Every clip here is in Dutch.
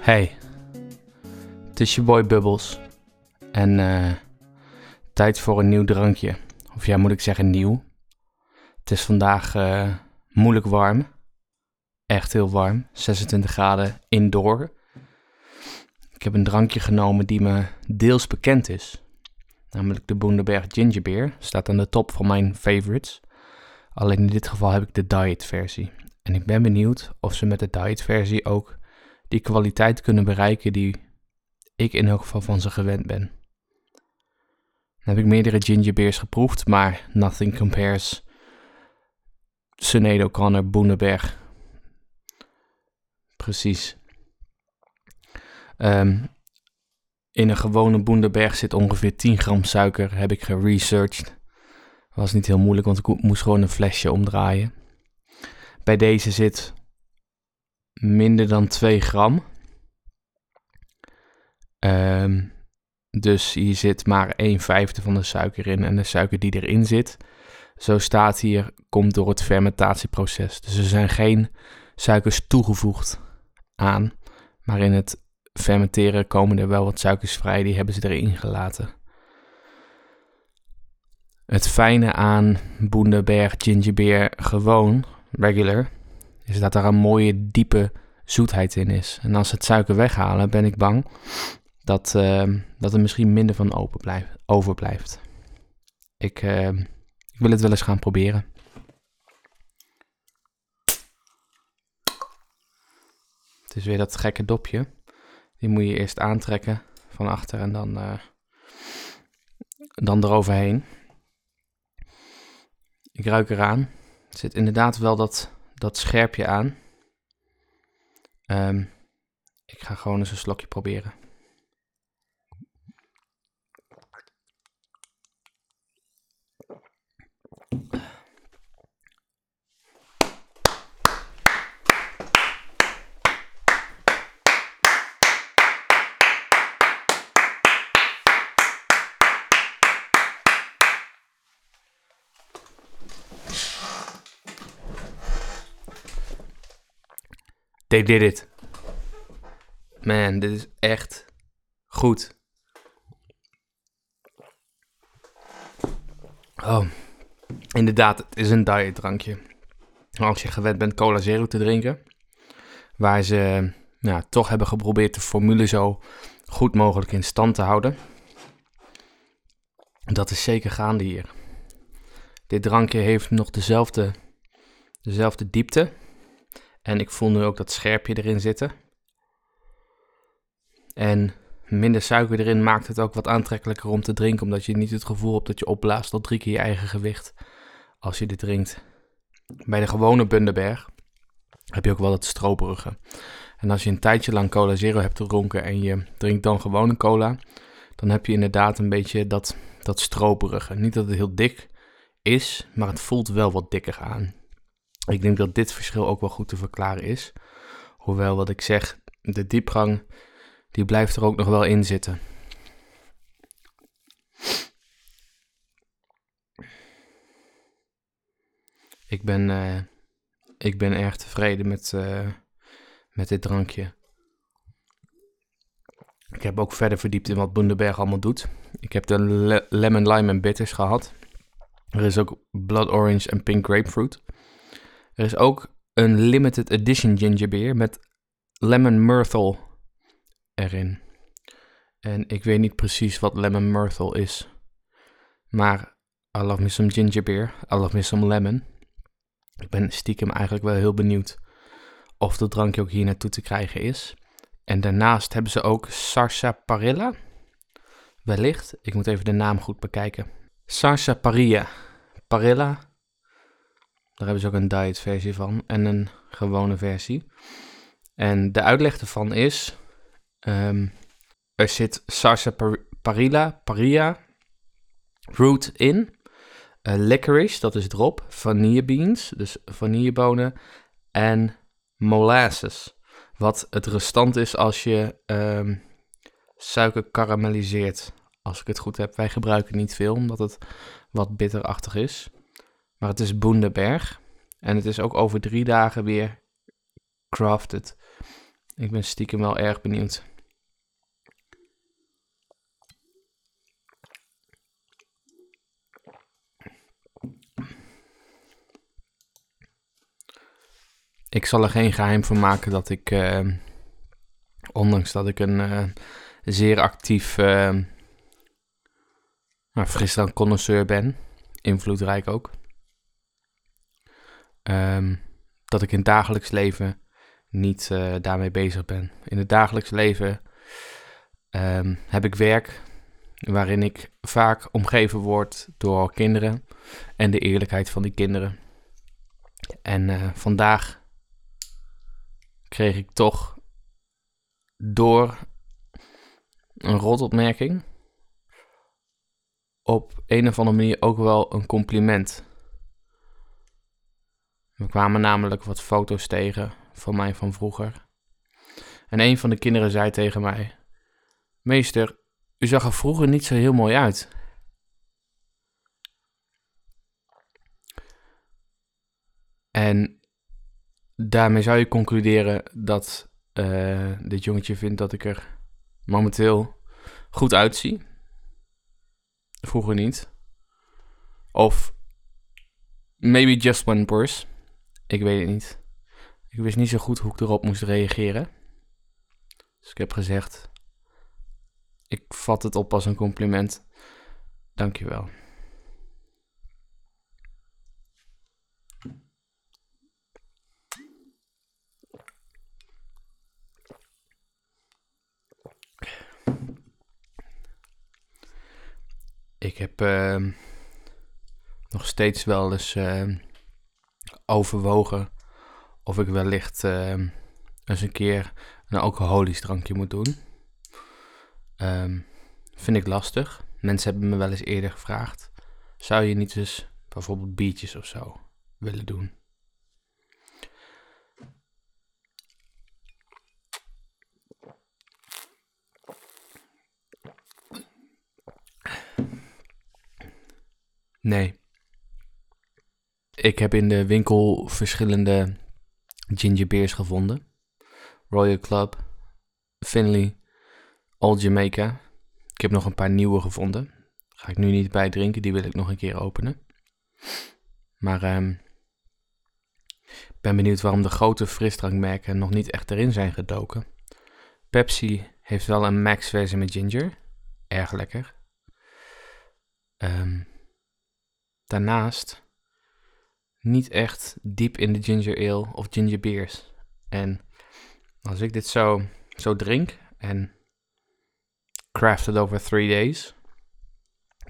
Hey, het is je boy Bubbles. En eh, tijd voor een nieuw drankje. Of ja, moet ik zeggen nieuw. Het is vandaag eh, moeilijk warm. Echt heel warm. 26 graden indoor. Ik heb een drankje genomen die me deels bekend is. Namelijk de Bundaberg Ginger Beer. Staat aan de top van mijn favorites. Alleen in dit geval heb ik de diet versie. En ik ben benieuwd of ze met de diet versie ook die kwaliteit kunnen bereiken die ik in elk geval van ze gewend ben. Dan heb ik meerdere ginger beers geproefd, maar nothing compares Sinead O'Connor Boeneberg. Precies. Ehm, in een gewone Boenderberg zit ongeveer 10 gram suiker, heb ik geresearched. Was niet heel moeilijk, want ik moest gewoon een flesje omdraaien. Bij deze zit minder dan 2 gram. Ehm, dus hier zit maar 1 vijfde van de suiker in. En de suiker die erin zit, zo staat hier, komt door het fermentatieproces. Dus er zijn geen suikers toegevoegd aan. Maar in het fermenteren komen er wel wat suikers vrij, die hebben ze erin gelaten. Het fijne aan Bundaberg Gingerbeer gewoon, regular, is dat er een mooie diepe zoetheid in is. En als ze het suiker weghalen, ben ik bang dat, uh, dat er misschien minder van open blijft, overblijft. Ik, uh, ik wil het wel eens gaan proberen. Het is weer dat gekke dopje. Die moet je eerst aantrekken van achter en dan, uh, dan eroverheen. Ik ruik eraan. Er zit inderdaad wel dat, dat scherpje aan. Um, ik ga gewoon eens een slokje proberen. They did it. Man, dit is echt goed. Oh, inderdaad, het is een diet drankje. Als je gewend bent cola zero te drinken, waar ze nou, toch hebben geprobeerd de formule zo goed mogelijk in stand te houden. Dat is zeker gaande hier. Dit drankje heeft nog dezelfde, dezelfde diepte. En ik voel nu ook dat scherpje erin zitten. En minder suiker erin maakt het ook wat aantrekkelijker om te drinken, omdat je niet het gevoel hebt dat je opblaast tot drie keer je eigen gewicht als je dit drinkt. Bij de gewone Bundaberg heb je ook wel het stroperige. En als je een tijdje lang cola zero hebt gedronken en je drinkt dan gewone cola, dan heb je inderdaad een beetje dat, dat stroperige. Niet dat het heel dik is, maar het voelt wel wat dikker aan. Ik denk dat dit verschil ook wel goed te verklaren is. Hoewel wat ik zeg, de diepgang, die blijft er ook nog wel in zitten. Ik ben, uh, ik ben erg tevreden met, uh, met dit drankje. Ik heb ook verder verdiept in wat Bundaberg allemaal doet. Ik heb de le lemon, lime en bitters gehad. Er is ook blood orange en pink grapefruit. Er is ook een limited edition ginger beer met lemon myrtle erin. En ik weet niet precies wat lemon myrtle is. Maar I love me some ginger beer. I love me some lemon. Ik ben stiekem eigenlijk wel heel benieuwd of dat drankje ook hier naartoe te krijgen is. En daarnaast hebben ze ook sarsaparilla. Wellicht. Ik moet even de naam goed bekijken. Sarsaparilla. Parilla daar hebben ze ook een diet versie van en een gewone versie. En de uitleg ervan is, um, er zit sarsaparilla, paria, root in, uh, licorice, dat is drop, vanillebeans, dus vanillebonen, en molasses. Wat het restant is als je um, suiker karamelliseert. Als ik het goed heb, wij gebruiken niet veel, omdat het wat bitterachtig is. Maar het is Boenderberg. En het is ook over drie dagen weer crafted. Ik ben stiekem wel erg benieuwd. Ik zal er geen geheim van maken dat ik, uh, ondanks dat ik een uh, zeer actief uh, nou, ben, invloedrijk ook, um, dat ik in het dagelijks leven niet daarmee bezig ben. In het dagelijks leven um, heb ik werk waarin ik vaak omgeven word door kinderen en de eerlijkheid van die kinderen. En vandaag kreeg ik toch door een rotopmerking op een of andere manier ook wel een compliment. We kwamen namelijk wat foto's tegen van mij van vroeger. En een van de kinderen zei tegen mij: Meester, u zag er vroeger niet zo heel mooi uit. En daarmee zou je concluderen dat uh, dit jongetje vindt dat ik er momenteel goed uitzie. Vroeger niet. Of maybe just one purse. Ik weet het niet. Ik wist niet zo goed hoe ik erop moest reageren. Dus ik heb gezegd: Ik vat het op als een compliment. Dankjewel. Ik heb uh, nog steeds wel eens uh, overwogen of ik wellicht uh, eens een keer een alcoholisch drankje moet doen. Um, vind ik lastig. Mensen hebben me wel eens eerder gevraagd: zou je niet eens bijvoorbeeld biertjes of zo willen doen? Nee. Ik heb in de winkel verschillende ginger beers gevonden. Royal Club, Finley, Old Jamaica. Ik heb nog een paar nieuwe gevonden. Ga ik nu niet bij drinken, die wil ik nog een keer openen. Maar ik ben benieuwd waarom de grote frisdrankmerken nog niet echt erin zijn gedoken. Pepsi heeft wel een max versie met ginger. Erg lekker. Um, daarnaast niet echt diep in de ginger ale of ginger beers. En als ik dit zo, zo drink en crafted over three days,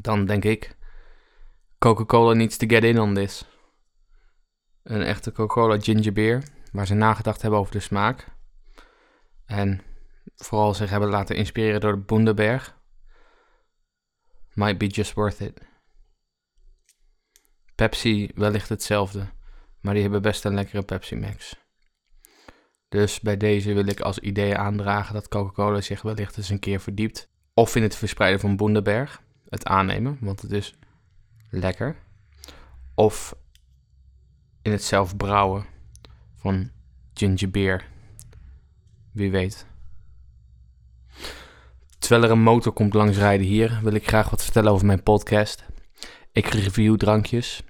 dan denk ik, Coca-Cola needs to get in on this. Een echte Coca-Cola ginger beer, waar ze nagedacht hebben over de smaak. En vooral zich hebben laten inspireren door de Bundaberg. Might be just worth it. Pepsi wellicht hetzelfde, maar die hebben best een lekkere Pepsi Max. Dus bij deze wil ik als idee aandragen dat Coca-Cola zich wellicht eens een keer verdiept. Of in het verspreiden van Bundaberg, het aannemen, want het is lekker. Of in het zelf brouwen van ginger beer. Wie weet. Terwijl er een motor komt langsrijden hier, wil ik graag wat vertellen over mijn podcast. Ik review drankjes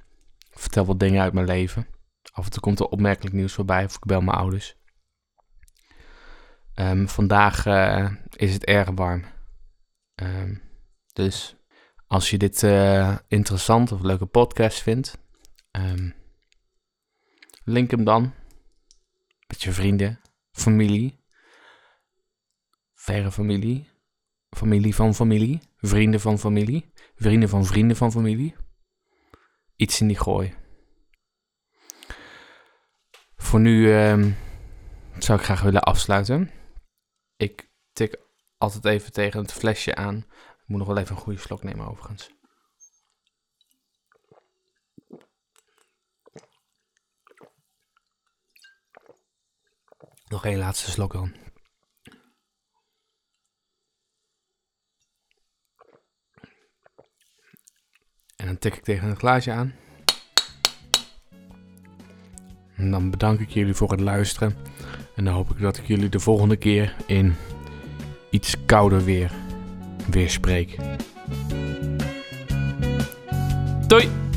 vertel wat dingen uit mijn leven. Af en toe komt er opmerkelijk nieuws voorbij of ik bel mijn ouders. Um, vandaag uh, is het erg warm. Um, dus als je dit uh, interessant of leuke podcast vindt, um, link hem dan met je vrienden, familie, verre familie, familie van familie, vrienden van familie, vrienden van vrienden van familie iets in die gooi. Voor nu uh, zou ik graag willen afsluiten. Ik tik altijd even tegen het flesje aan. Ik moet nog wel even een goede slok nemen overigens. Nog één laatste slok dan. En dan tik ik tegen het glaasje aan. En dan bedank ik jullie voor het luisteren. En dan hoop ik dat ik jullie de volgende keer in iets kouder weer weer spreek. Doei!